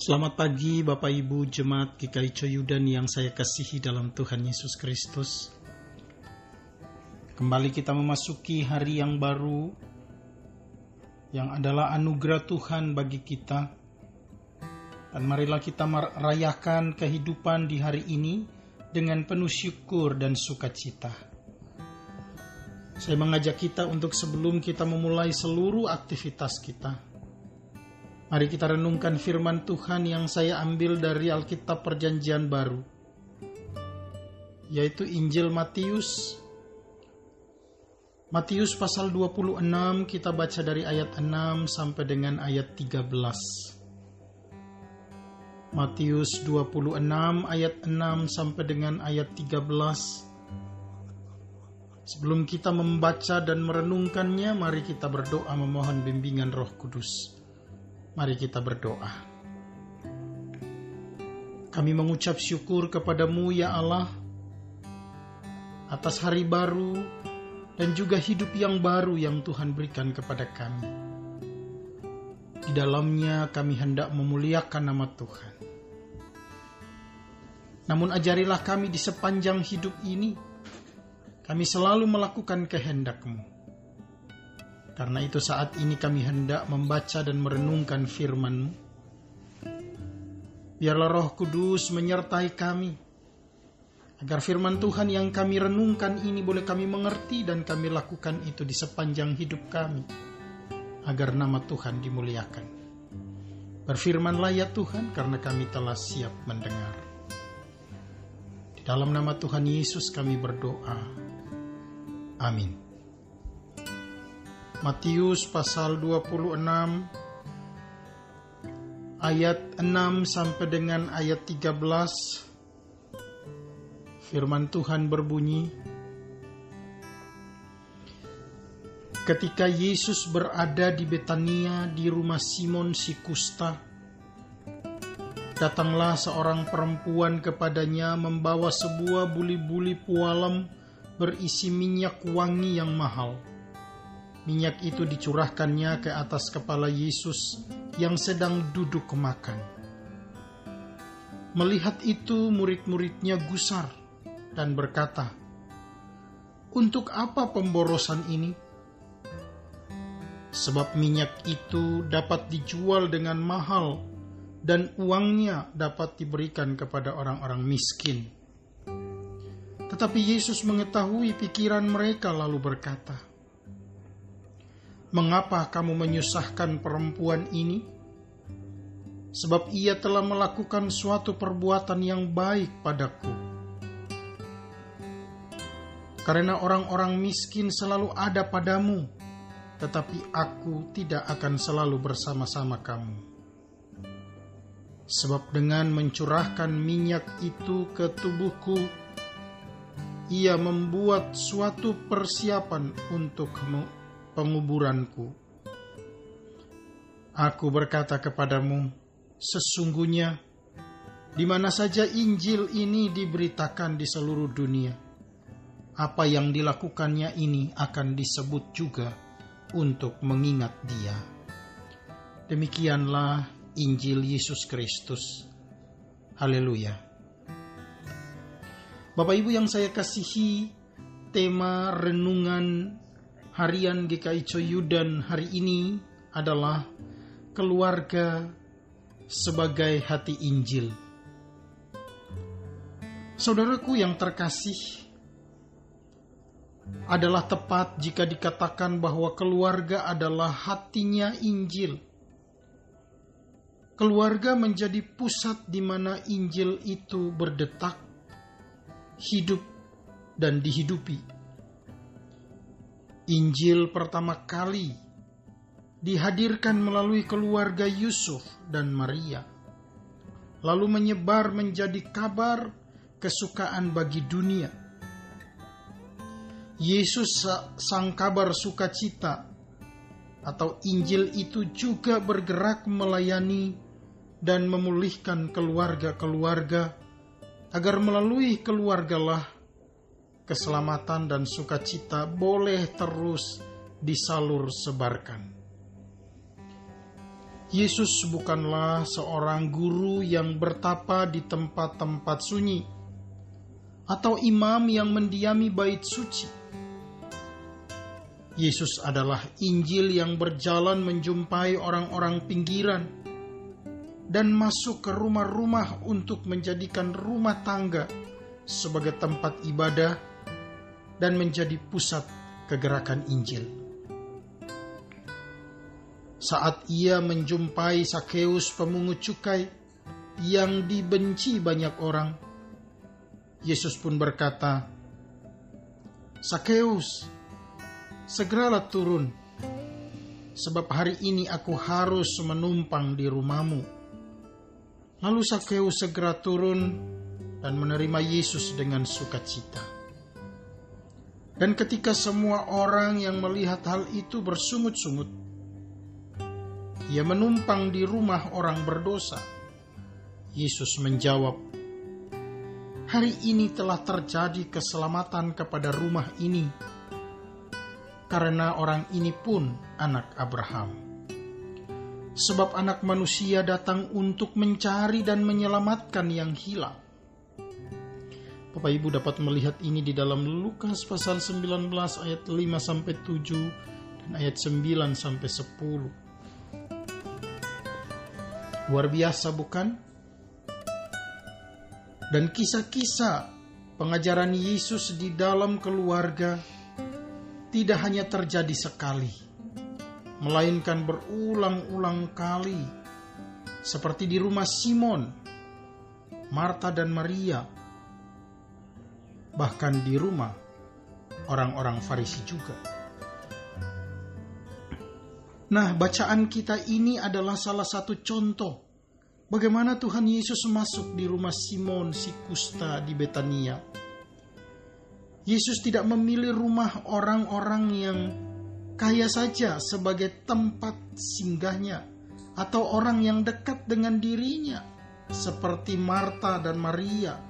Selamat pagi Bapak Ibu Jemaat GKI Coyudan yang saya kasihi dalam Tuhan Yesus Kristus. Kembali kita memasuki hari yang baru yang adalah anugerah Tuhan bagi kita. Dan marilah kita merayakan kehidupan di hari ini dengan penuh syukur dan sukacita. Saya mengajak kita untuk sebelum kita memulai seluruh aktivitas kita, Mari kita renungkan firman Tuhan yang saya ambil dari Alkitab Perjanjian Baru, yaitu Injil Matius. Matius pasal 26 kita baca dari ayat 6 sampai dengan ayat 13. Matius 26 ayat 6 sampai dengan ayat 13. Sebelum kita membaca dan merenungkannya, mari kita berdoa memohon bimbingan Roh Kudus. Mari kita berdoa. Kami mengucap syukur kepadamu ya Allah atas hari baru dan juga hidup yang baru yang Tuhan berikan kepada kami. Di dalamnya kami hendak memuliakan nama Tuhan. Namun ajarilah kami di sepanjang hidup ini, kami selalu melakukan kehendak-Mu karena itu saat ini kami hendak membaca dan merenungkan firman-Mu. Biarlah roh kudus menyertai kami. Agar firman Tuhan yang kami renungkan ini boleh kami mengerti dan kami lakukan itu di sepanjang hidup kami. Agar nama Tuhan dimuliakan. Berfirmanlah ya Tuhan karena kami telah siap mendengar. Di dalam nama Tuhan Yesus kami berdoa. Amin. Matius pasal 26 ayat 6 sampai dengan ayat 13 firman Tuhan berbunyi Ketika Yesus berada di Betania di rumah Simon si kusta datanglah seorang perempuan kepadanya membawa sebuah buli-buli pualam berisi minyak wangi yang mahal Minyak itu dicurahkannya ke atas kepala Yesus yang sedang duduk makan. Melihat itu, murid-muridnya gusar dan berkata, "Untuk apa pemborosan ini?" Sebab minyak itu dapat dijual dengan mahal, dan uangnya dapat diberikan kepada orang-orang miskin. Tetapi Yesus mengetahui pikiran mereka, lalu berkata, Mengapa kamu menyusahkan perempuan ini? Sebab ia telah melakukan suatu perbuatan yang baik padaku. Karena orang-orang miskin selalu ada padamu, tetapi aku tidak akan selalu bersama-sama kamu. Sebab dengan mencurahkan minyak itu ke tubuhku, ia membuat suatu persiapan untuk penguburanku. Aku berkata kepadamu, sesungguhnya di mana saja Injil ini diberitakan di seluruh dunia, apa yang dilakukannya ini akan disebut juga untuk mengingat Dia. Demikianlah Injil Yesus Kristus. Haleluya. Bapak Ibu yang saya kasihi, tema renungan harian GKI Coyudan hari ini adalah keluarga sebagai hati Injil. Saudaraku yang terkasih, adalah tepat jika dikatakan bahwa keluarga adalah hatinya Injil. Keluarga menjadi pusat di mana Injil itu berdetak, hidup, dan dihidupi. Injil pertama kali dihadirkan melalui keluarga Yusuf dan Maria, lalu menyebar menjadi kabar kesukaan bagi dunia. Yesus sang kabar sukacita atau Injil itu juga bergerak melayani dan memulihkan keluarga-keluarga agar melalui keluargalah keselamatan dan sukacita boleh terus disalur sebarkan. Yesus bukanlah seorang guru yang bertapa di tempat-tempat sunyi atau imam yang mendiami bait suci. Yesus adalah Injil yang berjalan menjumpai orang-orang pinggiran dan masuk ke rumah-rumah untuk menjadikan rumah tangga sebagai tempat ibadah dan menjadi pusat kegerakan Injil. Saat ia menjumpai Sakeus pemungut cukai yang dibenci banyak orang, Yesus pun berkata, Sakeus, segeralah turun, sebab hari ini aku harus menumpang di rumahmu. Lalu Sakeus segera turun dan menerima Yesus dengan sukacita. Dan ketika semua orang yang melihat hal itu bersungut-sungut, ia menumpang di rumah orang berdosa. Yesus menjawab, "Hari ini telah terjadi keselamatan kepada rumah ini, karena orang ini pun anak Abraham. Sebab Anak Manusia datang untuk mencari dan menyelamatkan yang hilang." Bapak Ibu dapat melihat ini di dalam Lukas pasal 19 ayat 5 sampai 7 dan ayat 9 sampai 10. Luar biasa bukan? Dan kisah-kisah pengajaran Yesus di dalam keluarga tidak hanya terjadi sekali, melainkan berulang-ulang kali, seperti di rumah Simon, Marta, dan Maria, bahkan di rumah orang-orang Farisi juga. Nah, bacaan kita ini adalah salah satu contoh bagaimana Tuhan Yesus masuk di rumah Simon si kusta di Betania. Yesus tidak memilih rumah orang-orang yang kaya saja sebagai tempat singgahnya atau orang yang dekat dengan dirinya seperti Marta dan Maria.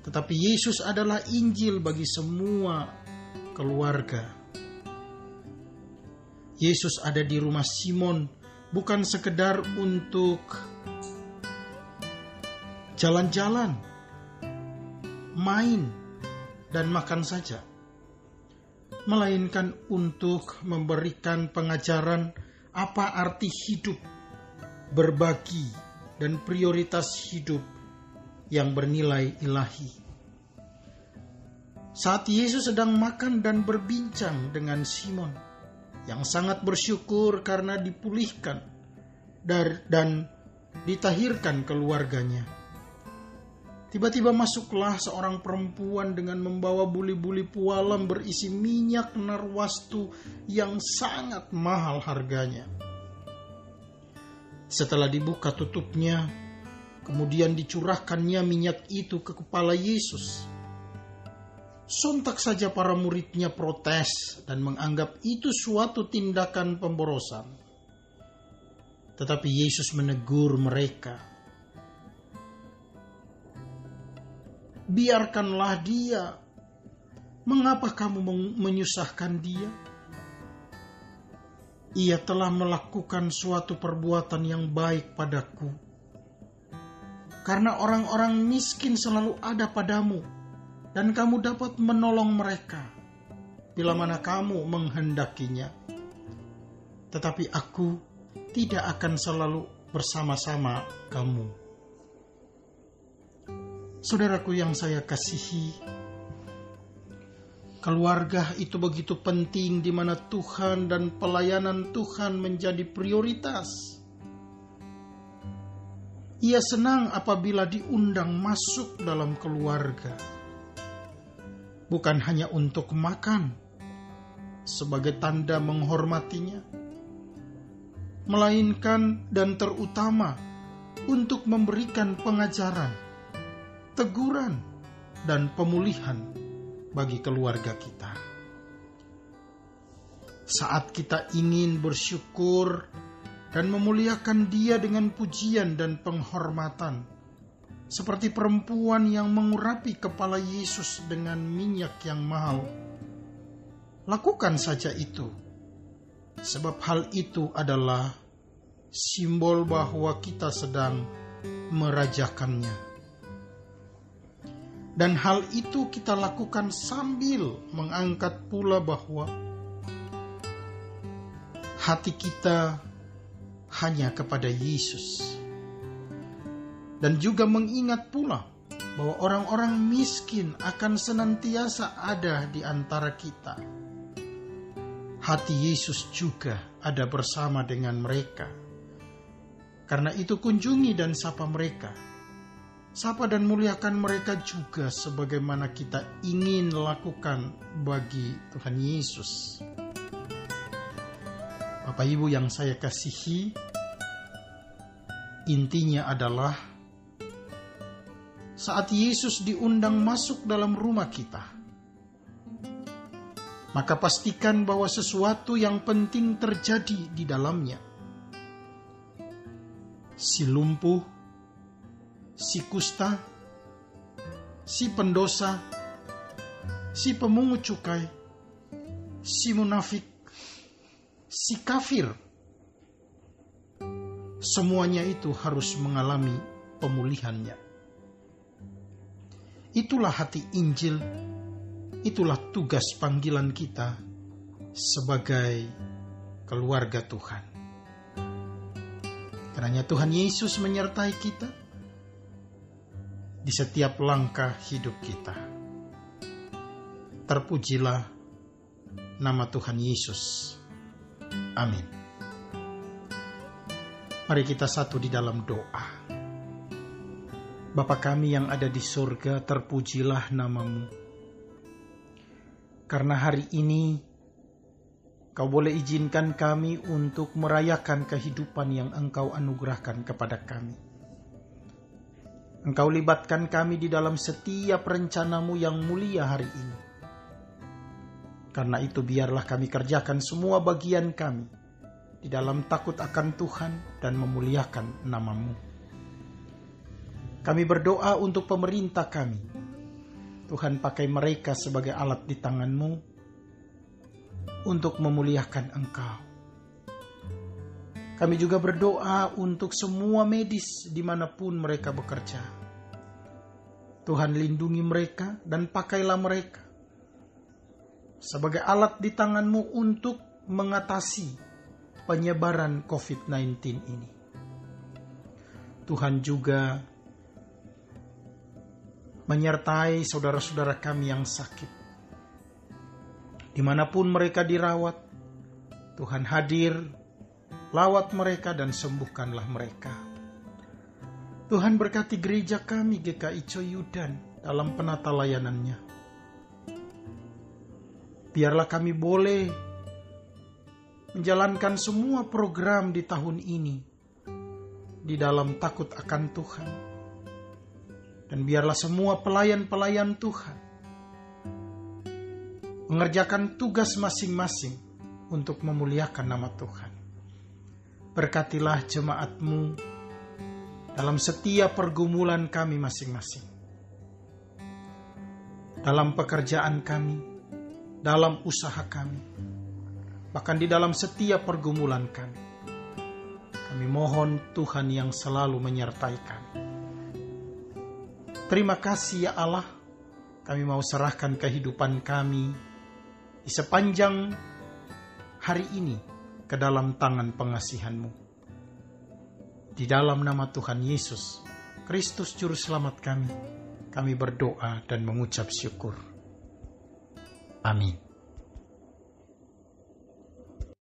Tetapi Yesus adalah Injil bagi semua keluarga. Yesus ada di rumah Simon bukan sekedar untuk jalan-jalan, main, dan makan saja, melainkan untuk memberikan pengajaran apa arti hidup, berbagi, dan prioritas hidup yang bernilai ilahi. Saat Yesus sedang makan dan berbincang dengan Simon, yang sangat bersyukur karena dipulihkan dan ditahirkan keluarganya. Tiba-tiba masuklah seorang perempuan dengan membawa buli-buli pualam berisi minyak narwastu yang sangat mahal harganya. Setelah dibuka tutupnya, kemudian dicurahkannya minyak itu ke kepala Yesus Sontak saja para muridnya protes dan menganggap itu suatu tindakan pemborosan. Tetapi Yesus menegur mereka. Biarkanlah dia. Mengapa kamu menyusahkan dia? Ia telah melakukan suatu perbuatan yang baik padaku. Karena orang-orang miskin selalu ada padamu dan kamu dapat menolong mereka bila mana kamu menghendakinya. Tetapi aku tidak akan selalu bersama-sama kamu. Saudaraku yang saya kasihi, keluarga itu begitu penting di mana Tuhan dan pelayanan Tuhan menjadi prioritas. Ia senang apabila diundang masuk dalam keluarga bukan hanya untuk makan sebagai tanda menghormatinya, melainkan dan terutama untuk memberikan pengajaran, teguran, dan pemulihan bagi keluarga kita. Saat kita ingin bersyukur dan memuliakan Dia dengan pujian dan penghormatan seperti perempuan yang mengurapi kepala Yesus dengan minyak yang mahal. Lakukan saja itu, sebab hal itu adalah simbol bahwa kita sedang merajakannya. Dan hal itu kita lakukan sambil mengangkat pula bahwa hati kita hanya kepada Yesus. Dan juga mengingat pula bahwa orang-orang miskin akan senantiasa ada di antara kita. Hati Yesus juga ada bersama dengan mereka. Karena itu kunjungi dan sapa mereka. Sapa dan muliakan mereka juga sebagaimana kita ingin lakukan bagi Tuhan Yesus. Bapak Ibu yang saya kasihi, intinya adalah saat Yesus diundang masuk dalam rumah kita, maka pastikan bahwa sesuatu yang penting terjadi di dalamnya. Si lumpuh, si kusta, si pendosa, si pemungut cukai, si munafik, si kafir, semuanya itu harus mengalami pemulihannya. Itulah hati Injil, itulah tugas panggilan kita sebagai keluarga Tuhan. Karena Tuhan Yesus menyertai kita di setiap langkah hidup kita. Terpujilah nama Tuhan Yesus. Amin. Mari kita satu di dalam doa. Bapa kami yang ada di surga, terpujilah namamu. Karena hari ini kau boleh izinkan kami untuk merayakan kehidupan yang engkau anugerahkan kepada kami. Engkau libatkan kami di dalam setiap rencanamu yang mulia hari ini. Karena itu biarlah kami kerjakan semua bagian kami di dalam takut akan Tuhan dan memuliakan namamu. Kami berdoa untuk pemerintah kami. Tuhan pakai mereka sebagai alat di tanganmu untuk memuliakan engkau. Kami juga berdoa untuk semua medis di mana pun mereka bekerja. Tuhan lindungi mereka dan pakailah mereka sebagai alat di tanganmu untuk mengatasi penyebaran COVID-19 ini. Tuhan juga menyertai saudara-saudara kami yang sakit. Di mana pun mereka dirawat, Tuhan hadir, lawat mereka dan sembuhkanlah mereka. Tuhan berkati gereja kami GKI Coyudan dalam penata layanannya. Biarlah kami boleh menjalankan semua program di tahun ini di dalam takut akan Tuhan dan biarlah semua pelayan-pelayan Tuhan mengerjakan tugas masing-masing untuk memuliakan nama Tuhan. Berkatilah jemaatmu dalam setiap pergumulan kami masing-masing. Dalam pekerjaan kami, dalam usaha kami, bahkan di dalam setiap pergumulan kami. Kami mohon Tuhan yang selalu menyertai kami. Terima kasih ya Allah, kami mau serahkan kehidupan kami di sepanjang hari ini ke dalam tangan pengasihanmu. Di dalam nama Tuhan Yesus, Kristus Juru Selamat kami, kami berdoa dan mengucap syukur. Amin.